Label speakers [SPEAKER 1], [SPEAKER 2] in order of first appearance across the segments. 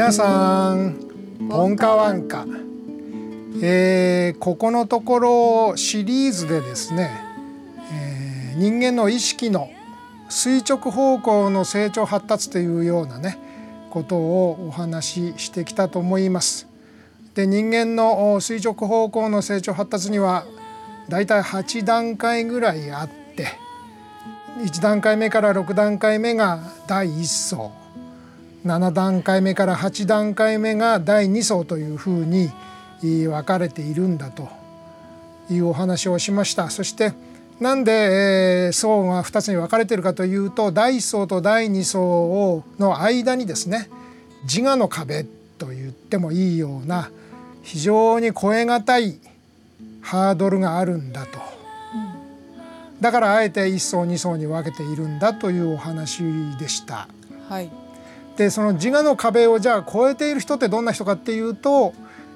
[SPEAKER 1] 皆さんポンカワンカ、えー、ここのところシリーズでですね、えー、人間の意識の垂直方向の成長発達というようなねことをお話ししてきたと思います。で人間の垂直方向の成長発達にはだいたい8段階ぐらいあって1段階目から6段階目が第1層7段階目から8段階目が第2層というふうに分かれているんだというお話をしました。そしてなんで、層が2つに分かれているかというと第1層と第2層の間にですね自我の壁と言ってもいいような非常に超え難いハードルがあるんだと、だからあえて1層2層に分けているんだというお話でした。
[SPEAKER 2] はい。
[SPEAKER 1] でその自我の壁をじゃあ超えている人ってどんな人かっていうと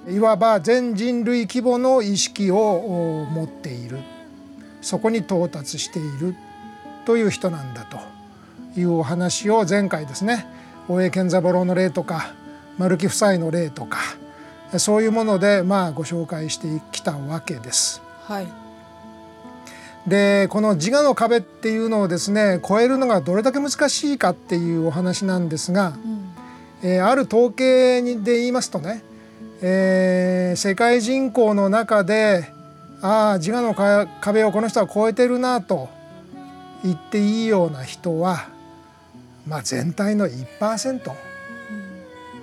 [SPEAKER 1] いわば全人類規模の意識を持っている。そこに到達している。という人なんだと。いうお話を前回ですね。大江健三郎の例とか丸木夫妻の例とかそういうものでまあご紹介してきたわけです。
[SPEAKER 2] はい。
[SPEAKER 1] でこの自我の壁っていうのをですね超えるのがどれだけ難しいかっていうお話なんですが、うん、えー、ある統計で言いますとね、えー、世界人口の中でああ自我の壁をこの人は超えてるなと言っていいような人は、まあ、全体の1%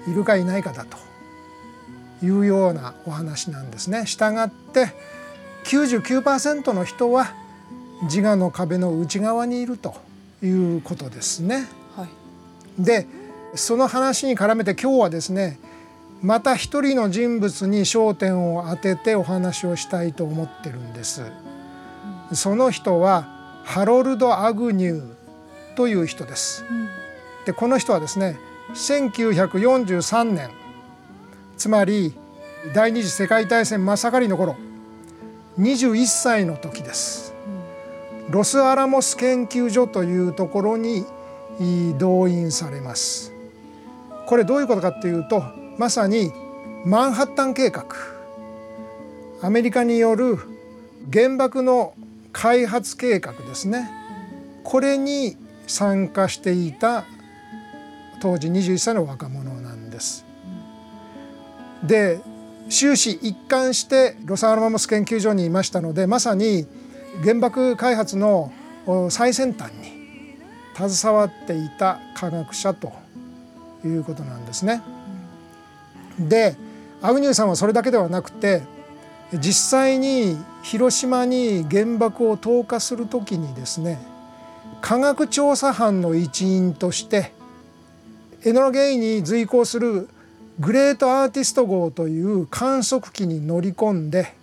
[SPEAKER 1] いるかいないかだというようなお話なんですね。したがって99%の人は自我の壁の内側にいるということですね。
[SPEAKER 2] はい、
[SPEAKER 1] でその話に絡めて今日はですねまた一人の人物に焦点を当ててお話をしたいと思ってるんです。うん、その人はハロルド・アグニューという人です。うん、でこの人はですね1943年つまり第二次世界大戦真っ盛りの頃21歳の時です。ロスアラモス研究所というところに動員されます。これどういうことかっていうとまさにマンハッタン計画。アメリカによる原爆の開発計画ですね。これに参加していた当時21歳の若者なんです。で終始一貫してロサアラモス研究所にいましたのでまさに原爆開発の最先端に携わっていた科学者ということなんですね。でアグニューさんはそれだけではなくて実際に広島に原爆を投下する時にですね科学調査班の一員としてエノラ・ゲイに随行するグレートアーティスト号という観測機に乗り込んで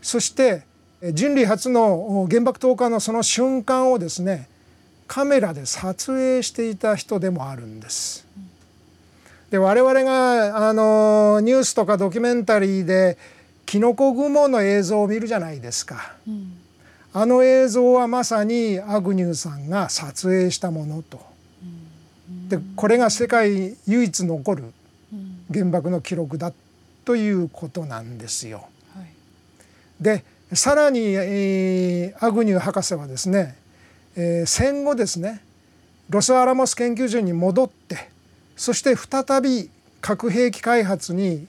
[SPEAKER 1] そして人類初の原爆投下のその瞬間をですねカメラで撮影していた人でもあるんです。で我々があのニュースとかドキュメンタリーでキノコ雲の映像を見るじゃないですか、うん、あの映像はまさにアグニューさんが撮影したものと、うん、でこれが世界唯一残る原爆の記録だということなんですよ。はい、でさらに、えー、アグニュー博士はですね、えー、戦後ですねロスアラモス研究所に戻ってそして再び核兵器開発に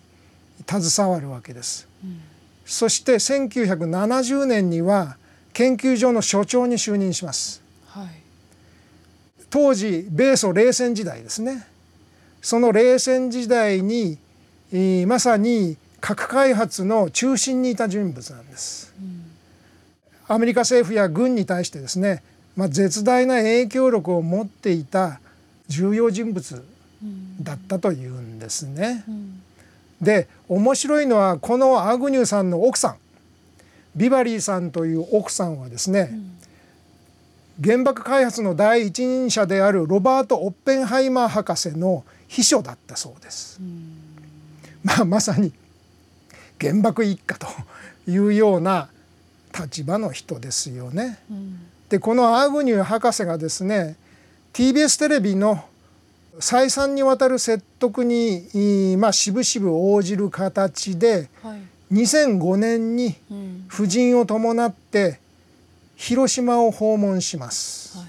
[SPEAKER 1] 携わるわけです。うん、そして1970年には研究所の所長に就任します。
[SPEAKER 2] はい、
[SPEAKER 1] 当時米ソ冷戦時代ですねその冷戦時代に、えー、まさに核開発の中心にいた人物なんです。アメリカ政府や軍に対してですね、まあ、絶大な影響力を持っていた重要人物だったというんですね。で面白いのはこのアグニューさんの奥さんビバリーさんという奥さんはですね、原爆開発の第一人者であるロバート・オッペンハイマー博士の秘書だったそうです。まあ、まさに原爆一家というような立場の人ですよね。うん、でこのアグニュー博士がですね TBS テレビの再三にわたる説得に、まあ、渋々応じる形で、はい、2005年に夫人を伴って広島を訪問します。はい、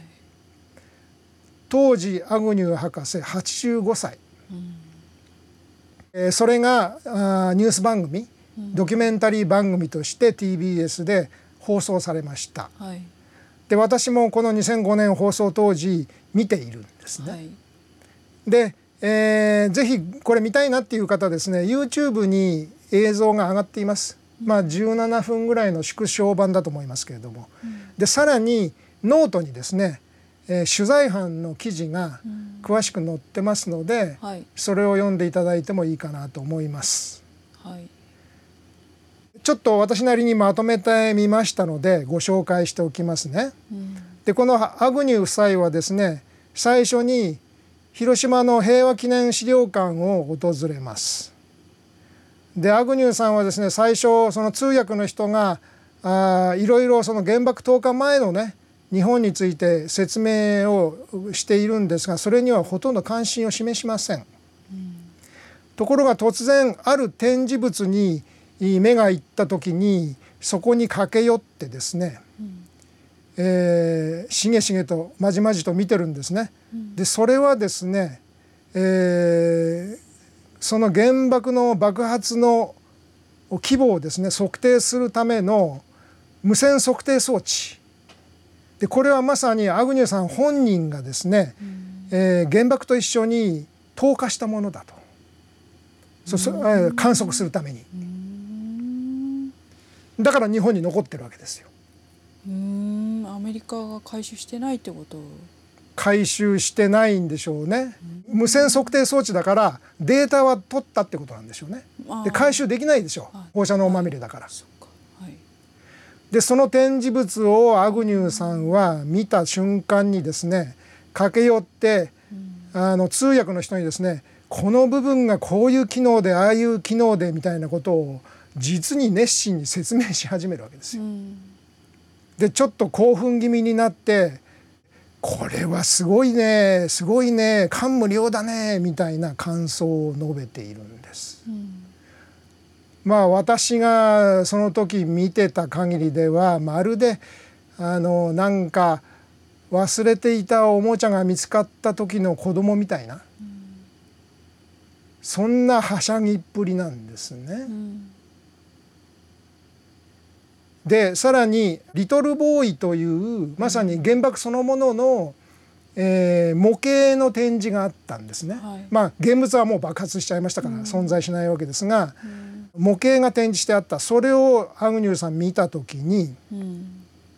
[SPEAKER 1] 当時アグニュー博士85歳、うん、それがあニュース番組、うん、ドキュメンタリー番組として TBS で放送されました。はい、で私もこの2005年放送当時見ているんですね。はい、で、えー、ぜひこれ見たいなっていう方ですね YouTube に映像が上がっています。まあ、17分ぐらいの縮小版だと思いますけれども、うん、でさらにノートにですね、えー、取材班の記事が詳しく載ってますので、うんはい、それを読んでいただいてもいいかなと思います。はい、ちょっと私なりにまとめてみましたのでご紹介しておきますね。うん、でこのアグニュー夫妻はですね最初に広島の平和記念資料館を訪れます。でアグニューさんはですね最初その通訳の人があいろいろその原爆投下前のね日本について説明をしているんですがそれにはほとんど関心を示しません。うん、ところが突然ある展示物に目がいった時にそこに駆け寄ってですね、うん、えー、しげしげとまじまじと見てるんですね。うん、でそれはですね、えー、その原爆の爆発の規模をですね測定するための無線測定装置。でこれはまさにアグニューさん本人がですね、うん、えー、原爆と一緒に投下したものだと、そそ観測するために。だから日本に残ってるわけですよ。
[SPEAKER 2] うんアメリカが回収してないってこと？
[SPEAKER 1] 回収してないんでしょうね、無線測定装置だからデータは取ったってことなんでしょうね。で回収できないでしょう。放射能まみれだから、はい、でその展示物をアグニューさんは見た瞬間にですね駆け寄って、あの通訳の人にですねこの部分がこういう機能でああいう機能でみたいなことを実に熱心に説明し始めるわけですよ。でちょっと興奮気味になってこれはすごいねすごいね感無量だねみたいな感想を述べているんです。うん、まあ私がその時見てた限りではまるであのなんか忘れていたおもちゃが見つかった時の子供みたいな、うん、そんなはしゃぎっぷりなんですね。うんでさらに「リトルボーイ」というまさに原爆そのものの、えー、模型の展示があったんですね。はい、まあ現物はもう爆発しちゃいましたから存在しないわけですが、うん、模型が展示してあった。それをアグニューさん見た時に、うん、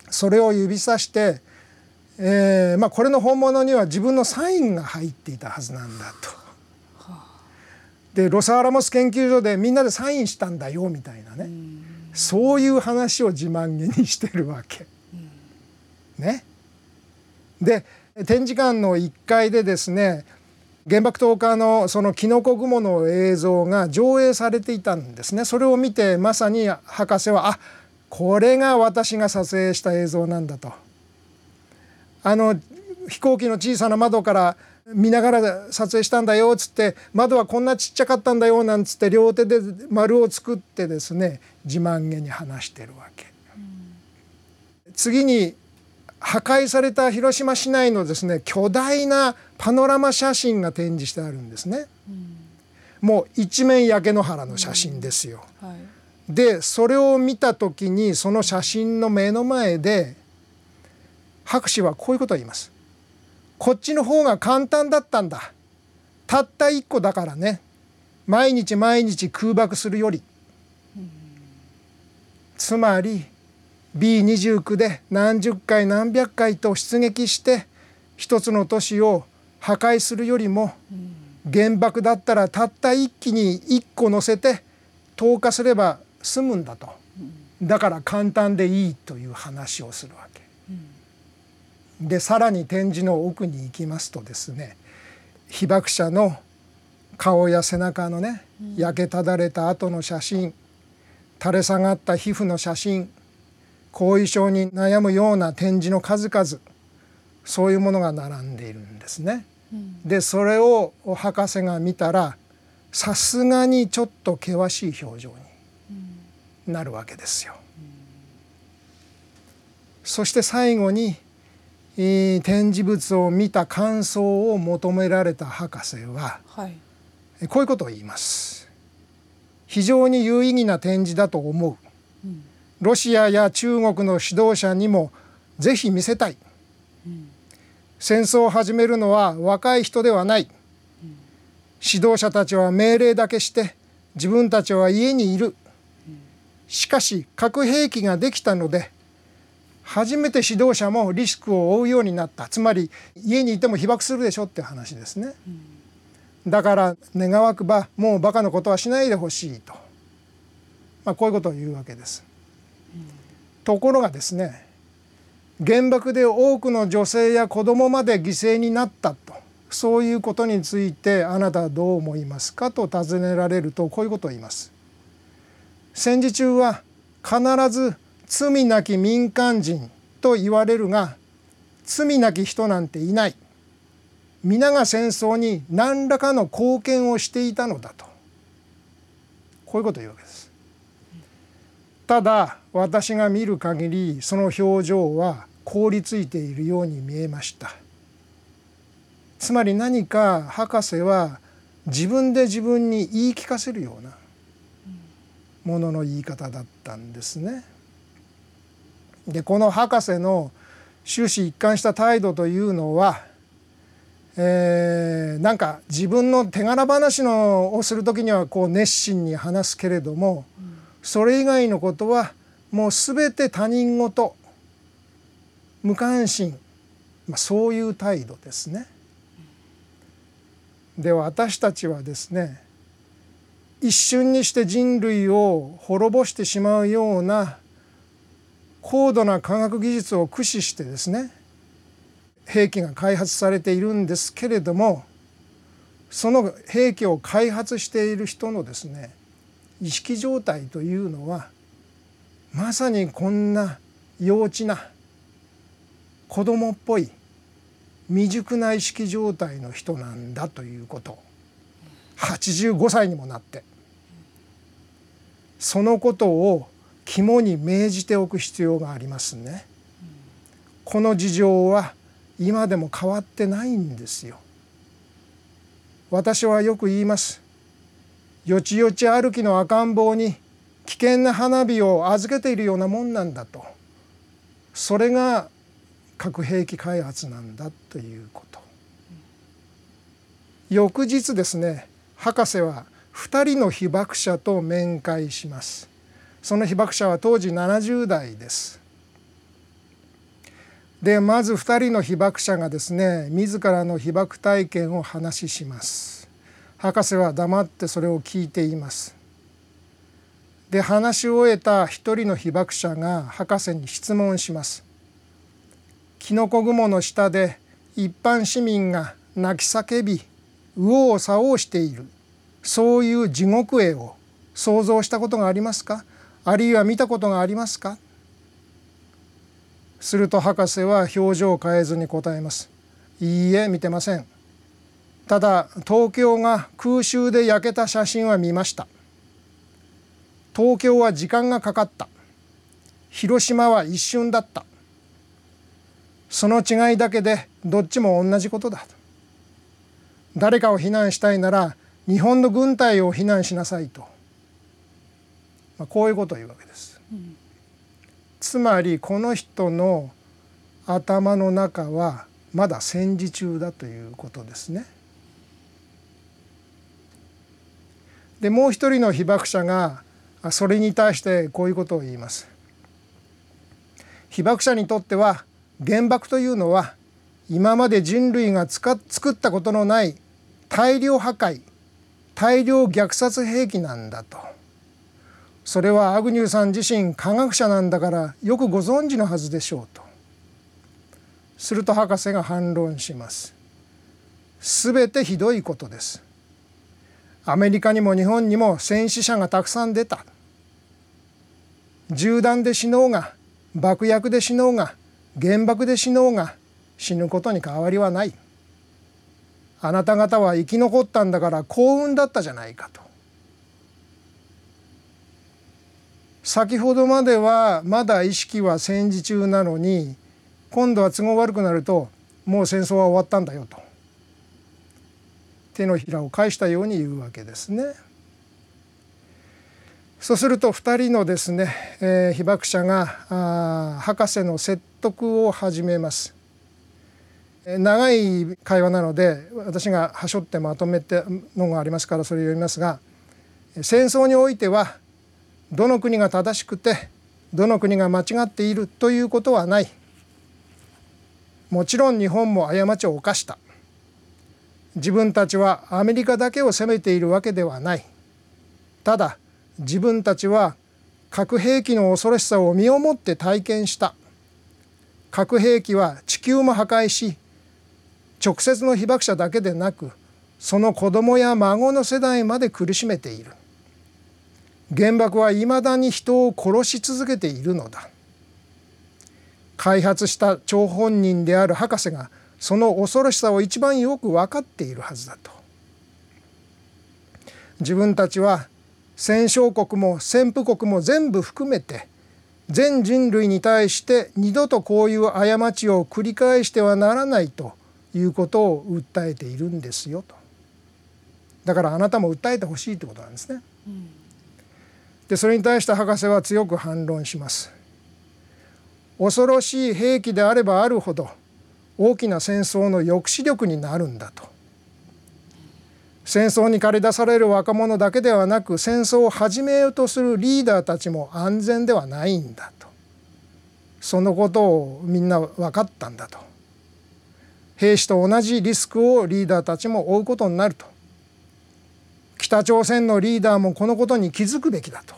[SPEAKER 1] それを指さして、えーまあ、これの本物には自分のサインが入っていたはずなんだと。でロサアラモス研究所でみんなでサインしたんだよみたいなね。うんそういう話を自慢げにしてるわけ。ね、で展示館の1階でですね原爆投下のそのキノコ雲の映像が上映されていたんですね。それを見てまさに博士はあこれが私が撮影した映像なんだと。あの飛行機の小さな窓から見ながら撮影したんだよっつって窓はこんなちっちゃかったんだよなんつって両手で丸を作ってですね自慢げに話してるわけ。うん、次に破壊された広島市内のですね巨大なパノラマ写真が展示してあるんですね。うん、もう一面焼け野原の写真ですよ。うんはい、でそれを見た時にその写真の目の前で博士はこういうことを言います。こっちの方が簡単だったんだ。たった一個だからね。毎日毎日空爆するより、つまり B29 で何十回何百回と出撃して一つの都市を破壊するよりも、原爆だったらたった一気に一個乗せて投下すれば済むんだと、だから簡単でいいという話をするわけ。でさらに展示の奥に行きますとですね被爆者の顔や背中のね焼けただれた後の写真垂れ下がった皮膚の写真後遺症に悩むような展示の数々そういうものが並んでいるんですね。でそれを博士が見たらさすがにちょっと険しい表情になるわけですよ。そして最後に展示物を見た感想を求められた博士は、はい、こういうことを言います。非常に有意義な展示だと思う。うん、ロシアや中国の指導者にもぜひ見せたい。うん。戦争を始めるのは若い人ではない、指導者たちは命令だけして自分たちは家にいる、しかし核兵器ができたので初めて指導者もリスクを負うようになった。つまり家にいても被爆するでしょって話ですね、だから願わくばもうバカなことはしないでほしいと、まあ、こういうことを言うわけです、ところがですね原爆で多くの女性や子どもまで犠牲になったと。そういうことについてあなたはどう思いますかと尋ねられるとこういうことを言います。戦時中は必ず罪なき民間人と言われるが罪なき人なんていない皆が戦争に何らかの貢献をしていたのだとこういうことを言うわけです。ただ私が見る限りその表情は凍りついているように見えましたつまり何か博士は自分で自分に言い聞かせるようなものの言い方だったんですね。でこの博士の終始一貫した態度というのは、えー、なんか自分の手柄話のをする時にはこう熱心に話すけれども、それ以外のことはもう全て他人事無関心、まあ、そういう態度ですね。で私たちはですね一瞬にして人類を滅ぼしてしまうような高度な科学技術を駆使してですね兵器が開発されているんですけれどもその兵器を開発している人のですね意識状態というのはまさにこんな幼稚な子供っぽい未熟な意識状態の人なんだということ。85歳にもなってそのことを肝に銘じておく必要がありますね。この事情は今でも変わってないんですよ。私はよく言いますよちよち歩きの赤ん坊に危険な花火を預けているようなもんなんだとそれが核兵器開発なんだということ翌日ですね博士は2人の被爆者と面会しますその被爆者は当時70代ですでまず2人の被爆者がですね自らの被爆体験を話しします博士は黙ってそれを聞いています。で話し終えた一人の被爆者が博士に質問します。キノコ雲の下で一般市民が泣き叫び右往左往しているそういう地獄絵を想像したことがありますか？あるいは見たことがありますか？すると博士は表情を変えずに答えます。いいえ見てません。ただ東京が空襲で焼けた写真は見ました。東京は時間がかかった。広島は一瞬だった。その違いだけでどっちも同じことだ。誰かを非難したいなら日本の軍隊を非難しなさいと、まあ、こういうことを言うわけです、うん、つまりこの人の頭の中はまだ戦時中だということですね。でもう一人の被爆者がそれに対してこういうことを言います。被爆者にとっては原爆というのは今まで人類が作ったことのない大量破壊大量虐殺兵器なんだとそれはアグニューさん自身科学者なんだからよくご存知のはずでしょうと。すると博士が反論します。すべてひどいことです。アメリカにも日本にも戦死者がたくさん出た。銃弾で死のうが爆薬で死のうが原爆で死のうが死ぬことに変わりはない。あなた方は生き残ったんだから幸運だったじゃないかと。先ほどまではまだ意識は戦時中なのに今度は都合悪くなるともう戦争は終わったんだよと手のひらを返したように言うわけですね。そうすると2人のですね、えー、被爆者が博士の説得を始めます。長い会話なので私がはしょってまとめてのがありますからそれを読みますが戦争においてはどの国が正しくてどの国が間違っているということはない。もちろん日本も過ちを犯した。自分たちはアメリカだけを責めているわけではない。ただ自分たちは核兵器の恐ろしさを身をもって体験した。核兵器は地球も破壊し直接の被爆者だけでなくその子供や孫の世代まで苦しめている。原爆はいまだに人を殺し続けているのだ。開発した張本人である博士がその恐ろしさを一番よく分かっているはずだと。自分たちは戦勝国も戦俘国も全部含めて全人類に対して二度とこういう過ちを繰り返してはならないということを訴えているんですよと。だからあなたも訴えてほしいということなんですね。でそれに対して博士は強く反論します。恐ろしい兵器であればあるほど大きな戦争の抑止力になるんだと。戦争に駆り出される若者だけではなく戦争を始めようとするリーダーたちも安全ではないんだとそのことをみんな分かったんだと兵士と同じリスクをリーダーたちも負うことになると北朝鮮のリーダーもこのことに気づくべきだと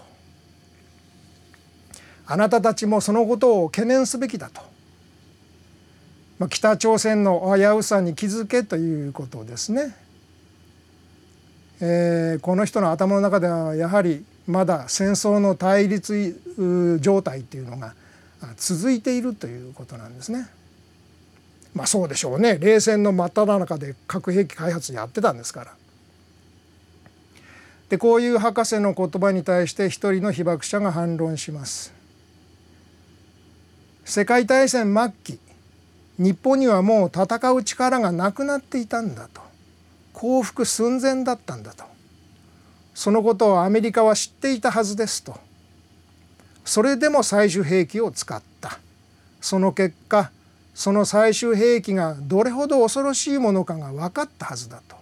[SPEAKER 1] あなたたちもそのことを懸念すべきだと、まあ、北朝鮮の危うさに気づけということですね。えー、この人の頭の中ではやはりまだ戦争の対立状態っていうのが続いているということなんですね。まあそうでしょうね冷戦の真っ只中で核兵器開発やってたんですから。でこういう博士の言葉に対して一人の被爆者が反論します。世界大戦末期日本にはもう戦う力がなくなっていたんだと。降伏寸前だったんだと。そのことをアメリカは知っていたはずですと。それでも最終兵器を使った。その結果その最終兵器がどれほど恐ろしいものかが分かったはずだと。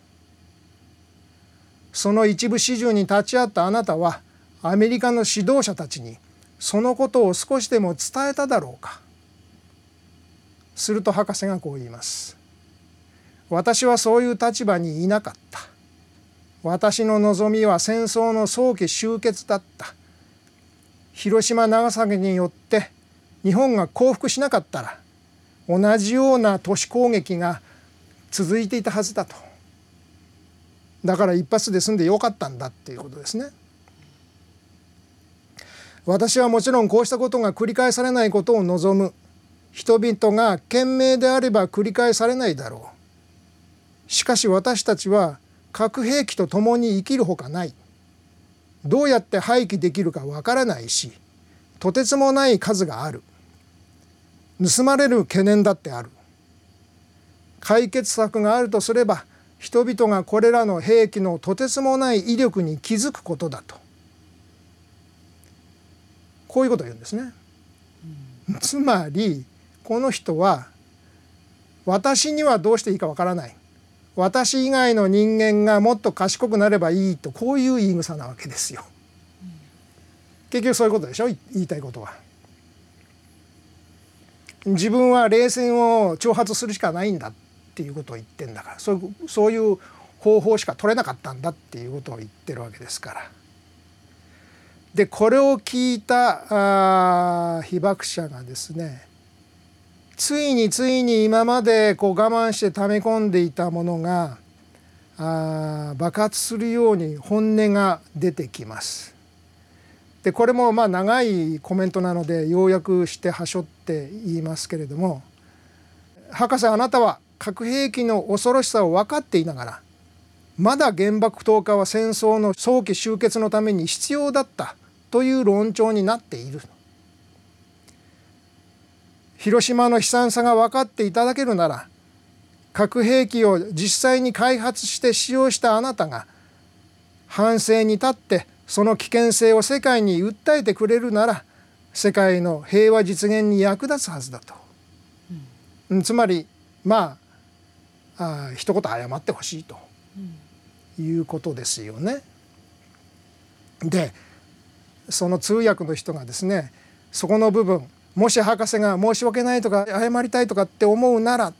[SPEAKER 1] その一部始終に立ち会ったあなたはアメリカの指導者たちにそのことを少しでも伝えただろうか。すると博士がこう言います。私はそういう立場にいなかった。私の望みは戦争の早期終結だった。広島長崎によって日本が降伏しなかったら同じような都市攻撃が続いていたはずだと。だから一発で済んでよかったんだっていうことですね。私はもちろんこうしたことが繰り返されないことを望む。人々が懸命であれば繰り返されないだろう。しかし私たちは核兵器と共に生きるほかない。どうやって廃棄できるかわからないしとてつもない数がある。盗まれる懸念だってある。解決策があるとすれば人々がこれらの兵器のとてつもない威力に気づくことだとこういうことを言うんですね。つまりこの人は私にはどうしていいかわからない私以外の人間がもっと賢くなればいいとこういう言い草なわけですよ。結局そういうことでしょ？言いたいことは。自分は冷戦を挑発するしかないんだっていうことを言ってんだからそういうそういう方法しか取れなかったんだっていうことを言ってるわけですから。でこれを聞いたあ被爆者がですねついについに今までこう我慢して溜め込んでいたものがあ爆発するように本音が出てきます。でこれもまあ長いコメントなので要約してはしょって言いますけれども「博士あなたは核兵器の恐ろしさを分かっていながらまだ原爆投下は戦争の早期終結のために必要だったという論調になっている。広島の悲惨さが分かっていただけるなら核兵器を実際に開発して使用したあなたが反省に立ってその危険性を世界に訴えてくれるなら世界の平和実現に役立つはずだと、うん、つまりまああ一言謝ってほしいということですよね。でその通訳の人がですねそこの部分もし博士が申し訳ないとか謝りたいとかって思うなら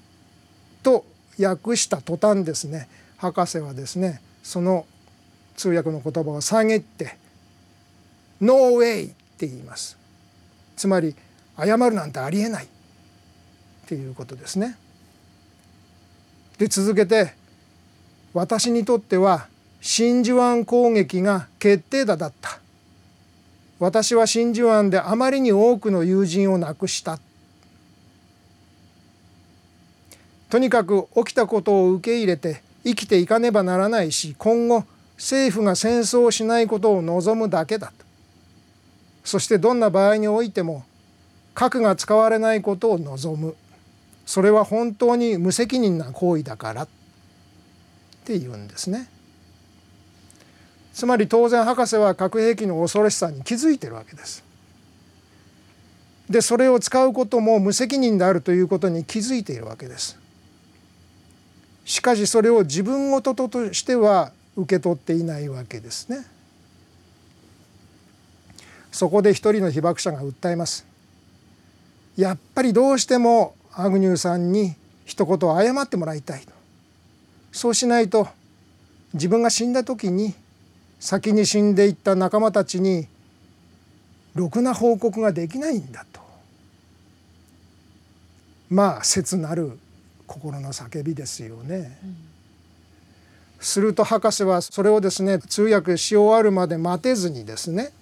[SPEAKER 1] と訳した途端ですね博士はですねその通訳の言葉を下げて「ノーウェイ」って言いますつまり謝るなんてありえないっていうことですね。で続けて「私にとっては真珠湾攻撃が決定打だった」「私は真珠湾であまりに多くの友人を亡くした」とにかく起きたことを受け入れて生きていかねばならないし今後政府が戦争をしないことを望むだけだと。そしてどんな場合においても核が使われないことを望む。それは本当に無責任な行為だからって言うんですね。つまり当然博士は核兵器の恐ろしさに気づいてるわけです。でそれを使うことも無責任であるということに気づいているわけです。しかしそれを自分事としては受け取っていないわけですね。そこで一人の被爆者が訴えます。やっぱりどうしてもアグニューさんに一言謝ってもらいたいと。そうしないと自分が死んだ時に先に死んでいった仲間たちにろくな報告ができないんだと。まあ切なる心の叫びですよね。うんすると博士はそれをですね通訳し終わるまで待てずにですね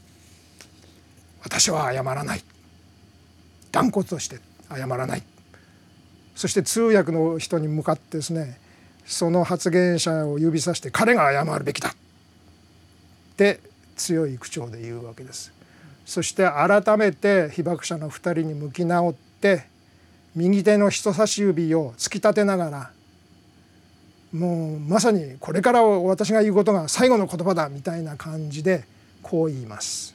[SPEAKER 1] 私は謝らない断固として謝らないそして通訳の人に向かってですねその発言者を指さして彼が謝るべきだって強い口調で言うわけです。そして改めて被爆者の2人に向き直って右手の人差し指を突き立てながらもうまさにこれから私が言うことが最後の言葉だみたいな感じでこう言います。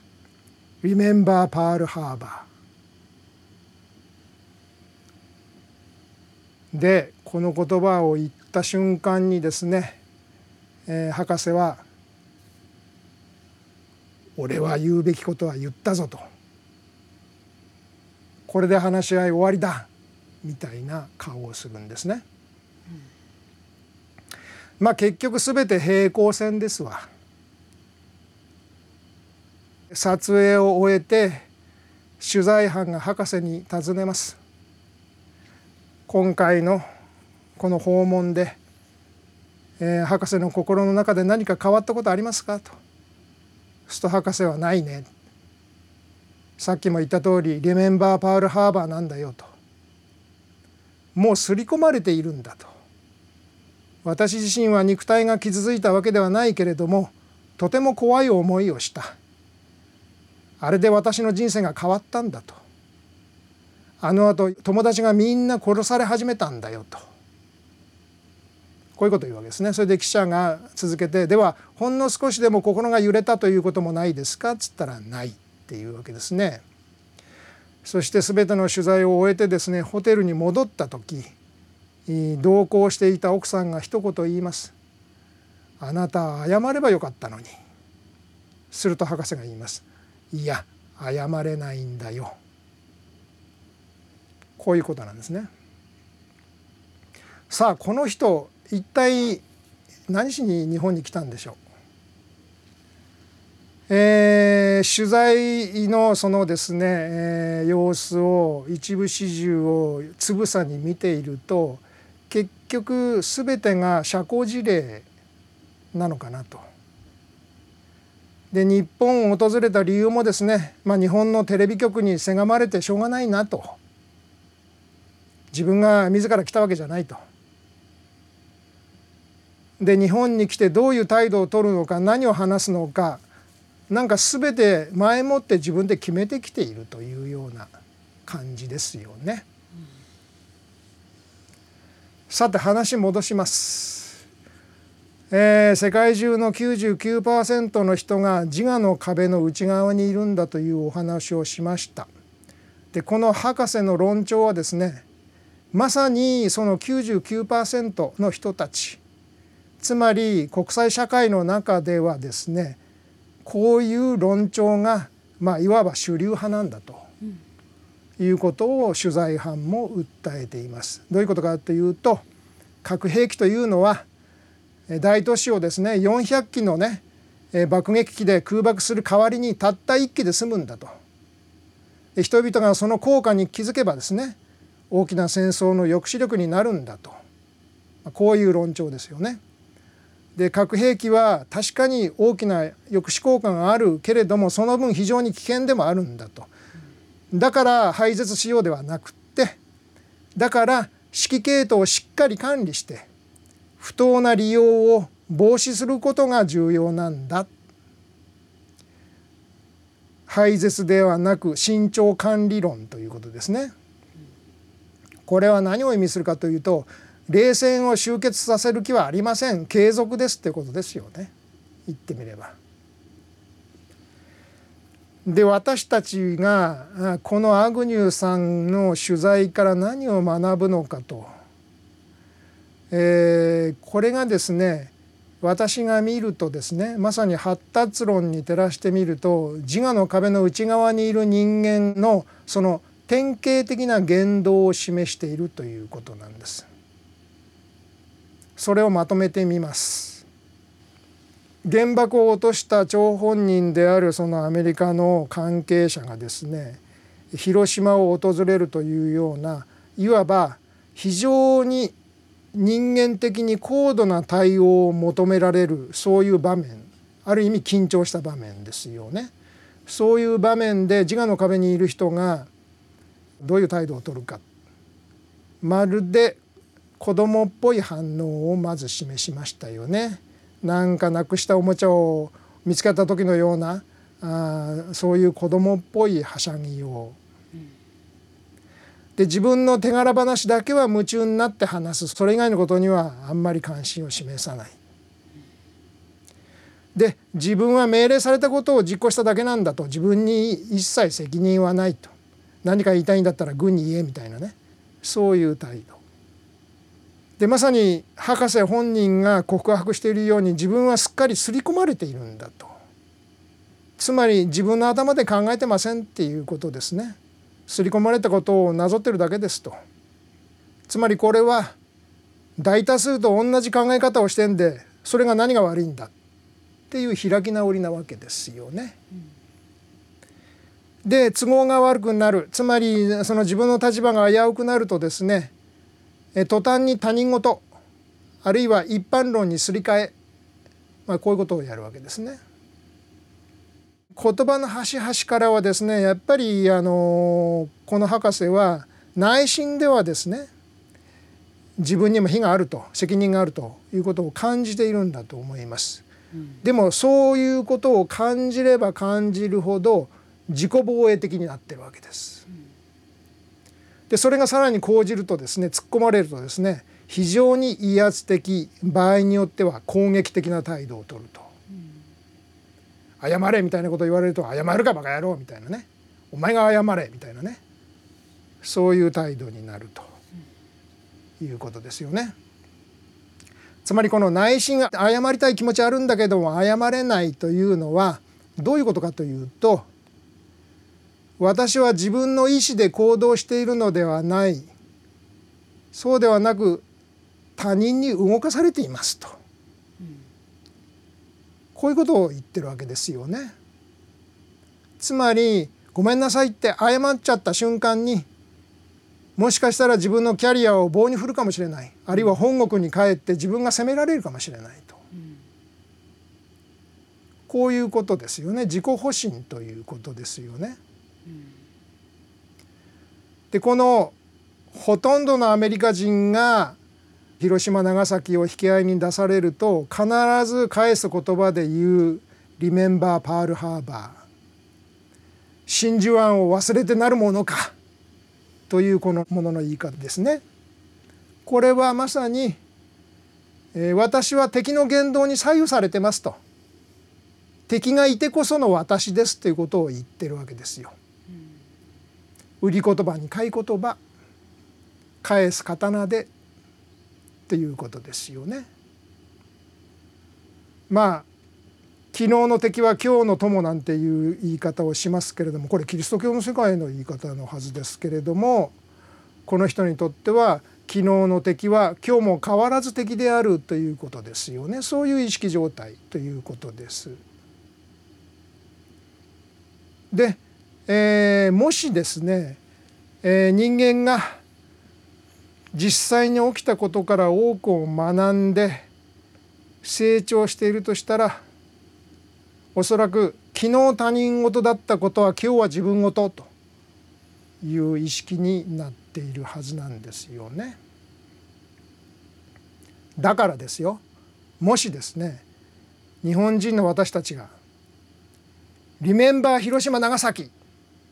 [SPEAKER 1] Remember Pearl Harbor でこの言葉を言った瞬間にですね、えー、博士は「俺は言うべきことは言ったぞ」と「これで話し合い終わりだ」みたいな顔をするんですね。まあ結局全て平行線ですわ。撮影を終えて取材班が博士に尋ねます。今回のこの訪問で、えー、博士の心の中で何か変わったことありますか？と。スト博士はないね。さっきも言った通り「リメンバー・パール・ハーバー」なんだよと。もう刷り込まれているんだと。私自身は肉体が傷ついたわけではないけれどもとても怖い思いをしたあれで私の人生が変わったんだとあのあと友達がみんな殺され始めたんだよと。こういうことを言うわけですね。それで記者が続けてではほんの少しでも心が揺れたということもないですか？っつったらないっていうわけですね。そして全ての取材を終えてですねホテルに戻った時同行していた奥さんが一言言います「あなた謝ればよかったのに」すると博士が言います「いや謝れないんだよ」こういうことなんですね。さあこの人一体何しに日本に来たんでしょう？えー、取材のそのですね、えー、様子を一部始終をつぶさに見ていると結局全てが社交辞令なのかなと。で日本を訪れた理由もですね、まあ、日本のテレビ局にせがまれてしょうがないなと自分が自ら来たわけじゃないと。で日本に来てどういう態度を取るのか何を話すのかなんか全て前もって自分で決めてきているというような感じですよね。さて話戻します、えー、世界中の99%の人が自我の壁の内側にいるんだというお話をしました。でこの博士の論調はですねまさにその99%の人たち。つまり国際社会の中ではですねこういう論調が、まあ、いわば主流派なんだと、いうことを取材班も訴えています。どういうことかというと核兵器というのは大都市をですね400機のね爆撃機で空爆する代わりにたった1機で済むんだと。人々がその効果に気づけばですね大きな戦争の抑止力になるんだとこういう論調ですよね。で核兵器は確かに大きな抑止効果があるけれどもその分非常に危険でもあるんだとだから廃絶しようではなくってだから指揮系統をしっかり管理して不当な利用を防止することが重要なんだ廃絶ではなく慎重管理論ということですね。これは何を意味するかというと冷戦を終結させる気はありません。継続ですってことですよね。言ってみれば。で私たちがこのアグニューさんの取材から何を学ぶのかと、えー、これがですね私が見るとですねまさに発達論に照らしてみると自我の壁の内側にいる人間のその典型的な言動を示しているということなんです。それをまとめてみます原爆を落とした張本人であるそのアメリカの関係者がですね広島を訪れるというようないわば非常に人間的に高度な対応を求められるそういう場面ある意味緊張した場面ですよね。そういう場面で自我の壁にいる人がどういう態度をとるかまるで子供っぽい反応をまず示しましたよね。なんかなくしたおもちゃを見つけた時のようなあそういう子供っぽいはしゃぎを。で自分の手柄話だけは夢中になって話すそれ以外のことにはあんまり関心を示さない。で自分は命令されたことを実行しただけなんだと自分に一切責任はないと何か言いたいんだったら軍に言えみたいなね。そういう態度。でまさに博士本人が告白しているように自分はすっかり刷り込まれているんだと。つまり自分の頭で考えてませんっていうことですね。刷り込まれたことをなぞってるだけですと。つまりこれは大多数と同じ考え方をしてんでそれが何が悪いんだっていう開き直りなわけですよね。で都合が悪くなるつまりその自分の立場が危うくなるとですね途端に他人事あるいは一般論にすり替え、まあ、こういうことをやるわけですね。言葉の端々からはですねやっぱりあのこの博士は内心ではですね自分にも非があると責任があるということを感じているんだと思います。でもそういうことを感じれば感じるほど自己防衛的になってるわけです。でそれがさらに講じるとですね突っ込まれるとですね非常に威圧的場合によっては攻撃的な態度をとると、謝れみたいなことを言われると謝るかバカ野郎みたいなねお前が謝れみたいなねそういう態度になるということですよね。つまりこの内心が謝りたい気持ちあるんだけども謝れないというのはどういうことかというと私は自分の意思で行動しているのではない。そうではなく他人に動かされていますと、うん、こういうことを言ってるわけですよね。つまりごめんなさいって謝っちゃった瞬間にもしかしたら自分のキャリアを棒に振るかもしれない。あるいは本国に帰って自分が責められるかもしれないと、うん、こういうことですよね。自己保身ということですよね。でこのほとんどのアメリカ人が広島長崎を引き合いに出されると必ず返す言葉で言う「リメンバー・パールハーバー」「真珠湾を忘れてなるものか」というこのものの言い方ですね。これはまさに、えー、私は敵の言動に左右されてますと敵がいてこその私ですということを言ってるわけですよ。売り言葉に買い言葉返す刀でっていうことですよね。まあ昨日の敵は今日の友なんていう言い方をしますけれどもこれキリスト教の世界の言い方のはずですけれどもこの人にとっては昨日の敵は今日も変わらず敵であるということですよねそういう意識状態ということです。で、えー、もしですね、えー、人間が実際に起きたことから多くを学んで成長しているとしたらおそらく昨日他人事だったことは今日は自分事という意識になっているはずなんですよね。だからですよもしですね日本人の私たちが「リメンバー広島長崎」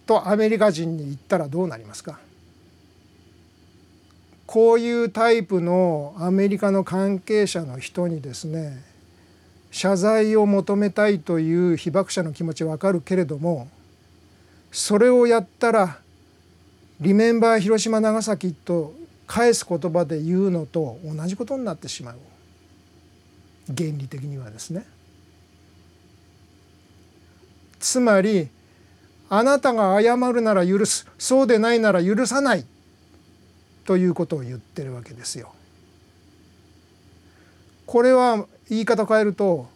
[SPEAKER 1] とアメリカ人に言ったらどうなりますか？こういうタイプのアメリカの関係者の人にですね謝罪を求めたいという被爆者の気持ちわかるけれどもそれをやったら「リメンバー広島長崎」と返す言葉で言うのと同じことになってしまう原理的にはですね。つまりあなたが謝るなら許すそうでないなら許さないということを言ってるわけですよ。これは言い方変えると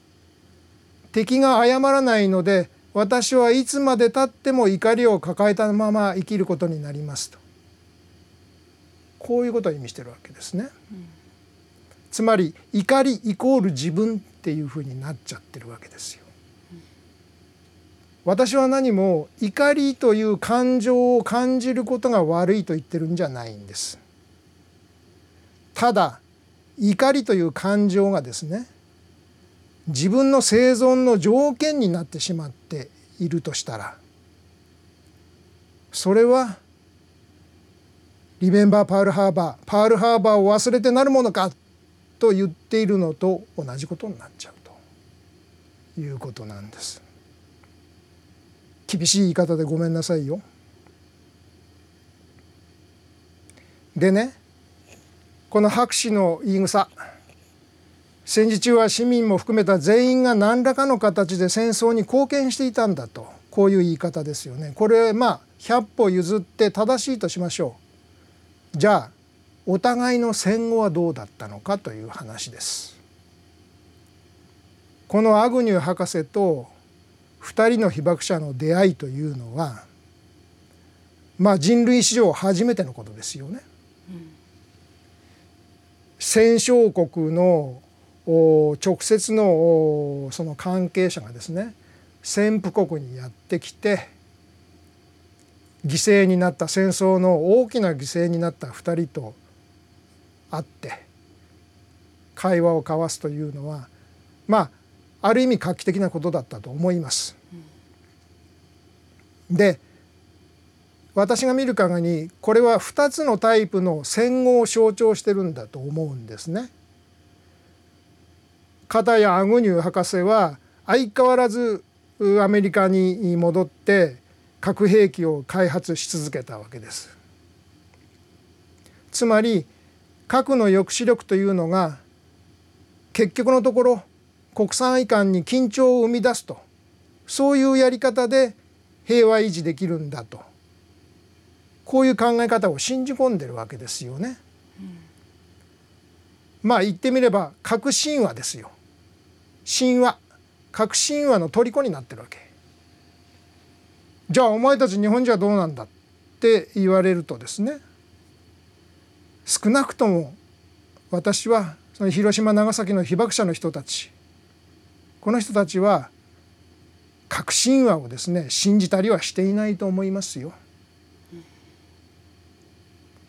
[SPEAKER 1] 敵が謝らないので私はいつまでたっても怒りを抱えたまま生きることになりますとこういうことを意味してるわけですね。うん、つまり怒りイコール自分っていうふうになっちゃってるわけですよ。私は何も怒りという感情を感じることが悪いと言ってるんじゃないんです。ただ怒りという感情がですね自分の生存の条件になってしまっているとしたらそれはリメンバーパールハーバーパールハーバーを忘れてなるものかと言っているのと同じことになっちゃうということなんです。厳しい言い方でごめんなさいよ。でねこの博士の言い草戦時中は市民も含めた全員が何らかの形で戦争に貢献していたんだとこういう言い方ですよね。これまあ100歩譲って正しいとしましょう。じゃあお互いの戦後はどうだったのかという話です。このアグニュー博士と2人の被爆者の出会いというのはまあ人類史上初めてのことですよね。うん、戦勝国の直接のその関係者がですね潜伏国にやってきて犠牲になった戦争の大きな犠牲になった2人と会って会話を交わすというのはまあある意味画期的なことだったと思います。で私が見る限りこれは2つのタイプの戦後を象徴してるんだと思うんですね。片やアグニュー博士は相変わらずアメリカに戻って核兵器を開発し続けたわけです。つまり核の抑止力というのが結局のところ国際間に緊張を生み出すと。そういうやり方で平和維持できるんだと。こういう考え方を信じ込んでるわけですよね。まあ言ってみれば核神話ですよ。神話。核神話の虜になってるわけ。じゃあお前たち日本人はどうなんだって言われるとですね。少なくとも私はその広島長崎の被爆者の人たちこの人たちは核神話をですね信じたりはしていないと思いますよ。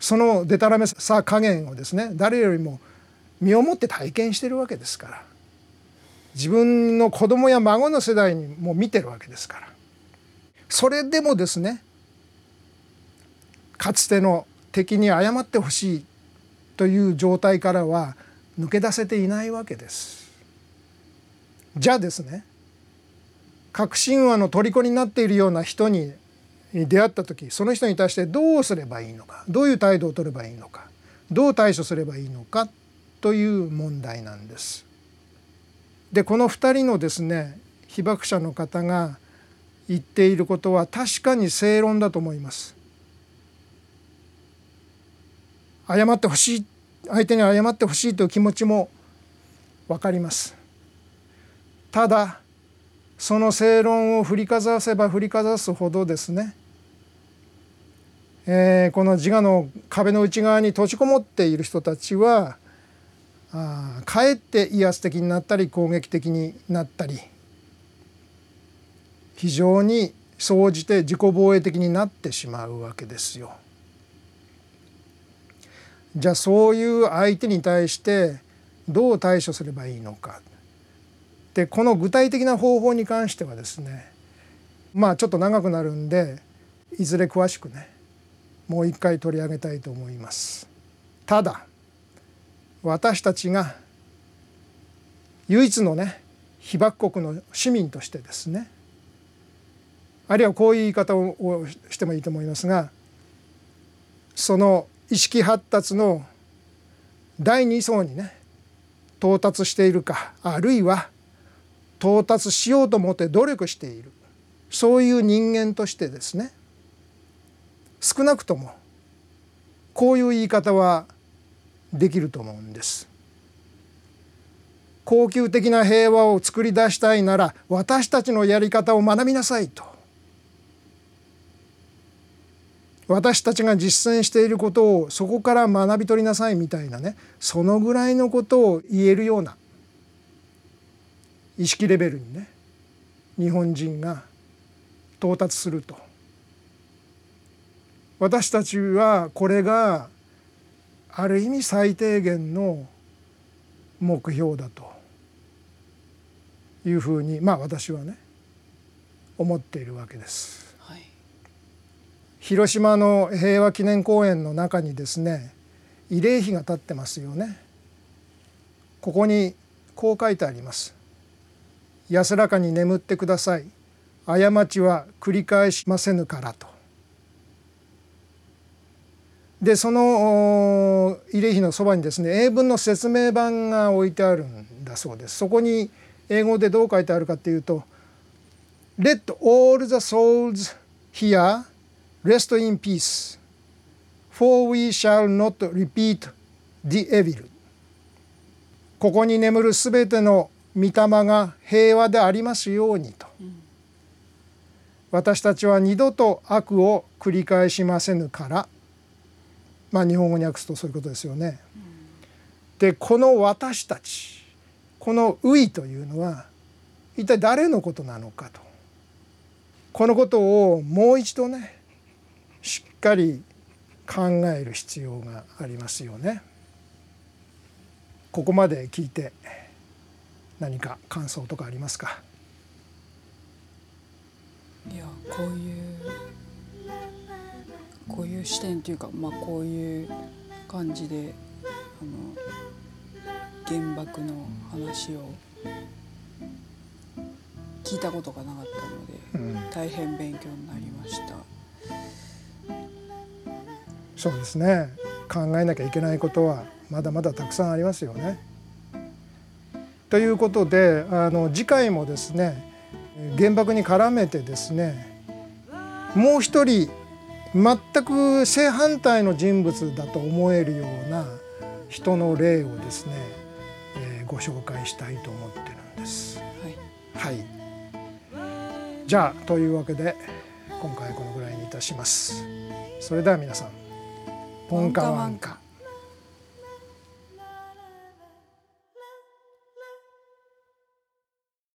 [SPEAKER 1] そのデタラメさ加減をですね誰よりも身をもって体験してるわけですから自分の子供や孫の世代にも見てるわけですからそれでもですねかつての敵に謝ってほしいという状態からは抜け出せていないわけです。じゃあですね確信話の虜になっているような人に出会った時その人に対してどうすればいいのかどういう態度を取ればいいのかどう対処すればいいのかという問題なんです。でこの2人のですね被爆者の方が言っていることは確かに正論だと思います。謝ってほしい相手に謝ってほしいという気持ちも分かります。ただその正論を振りかざせば振りかざすほどですね、えー、この自我の壁の内側に閉じこもっている人たちはあかえって威圧的になったり攻撃的になったり非常に総じて自己防衛的になってしまうわけですよ。じゃあそういう相手に対してどう対処すればいいのかでこの具体的な方法に関してはですねまあちょっと長くなるんでいずれ詳しくねもう一回取り上げたいと思います。ただ私たちが唯一のね被爆国の市民としてですねあるいはこういう言い方をしてもいいと思いますがその意識発達の第2層にね到達しているかあるいは到達しようと思って努力している。そういう人間としてですね。少なくともこういう言い方はできると思うんです。恒久的な平和を作り出したいなら私たちのやり方を学びなさいと。私たちが実践していることをそこから学び取りなさいみたいなねそのぐらいのことを言えるような意識レベルにね日本人が到達すると私たちはこれがある意味最低限の目標だというふうにまあ私はね思っているわけです。はい、広島の平和記念公園の中にですね慰霊碑が立ってますよね。ここにこう書いてあります。安らかに眠ってください。過ちは繰り返しませぬからと。でその慰霊碑のそばにですね英文の説明版が置いてあるんだそうです。そこに英語でどう書いてあるかっていうと「Let all the souls here rest in peace for we shall not repeat the evil」ここに眠るすべての御霊が平和でありますようにと、私たちは二度と悪を繰り返しませぬからまあ日本語に訳すとそういうことですよね。でこの私たちこの「うい」というのは一体誰のことなのかとこのことをもう一度ねしっかり考える必要がありますよね。ここまで聞いて何か感想とかありますか？
[SPEAKER 2] いやこういうこういう視点というか、まあ、こういう感じであの原爆の話を聞いたことがなかったので、うん、大変勉強になりました。
[SPEAKER 1] そうですね考えなきゃいけないことはまだまだたくさんありますよね。ということであの次回もですね原爆に絡めてですねもう一人全く正反対の人物だと思えるような人の例をですね、えー、ご紹介したいと思ってるんです。はい、はい、じゃあというわけで今回このぐらいにいたします。それでは皆さんポンカワンカ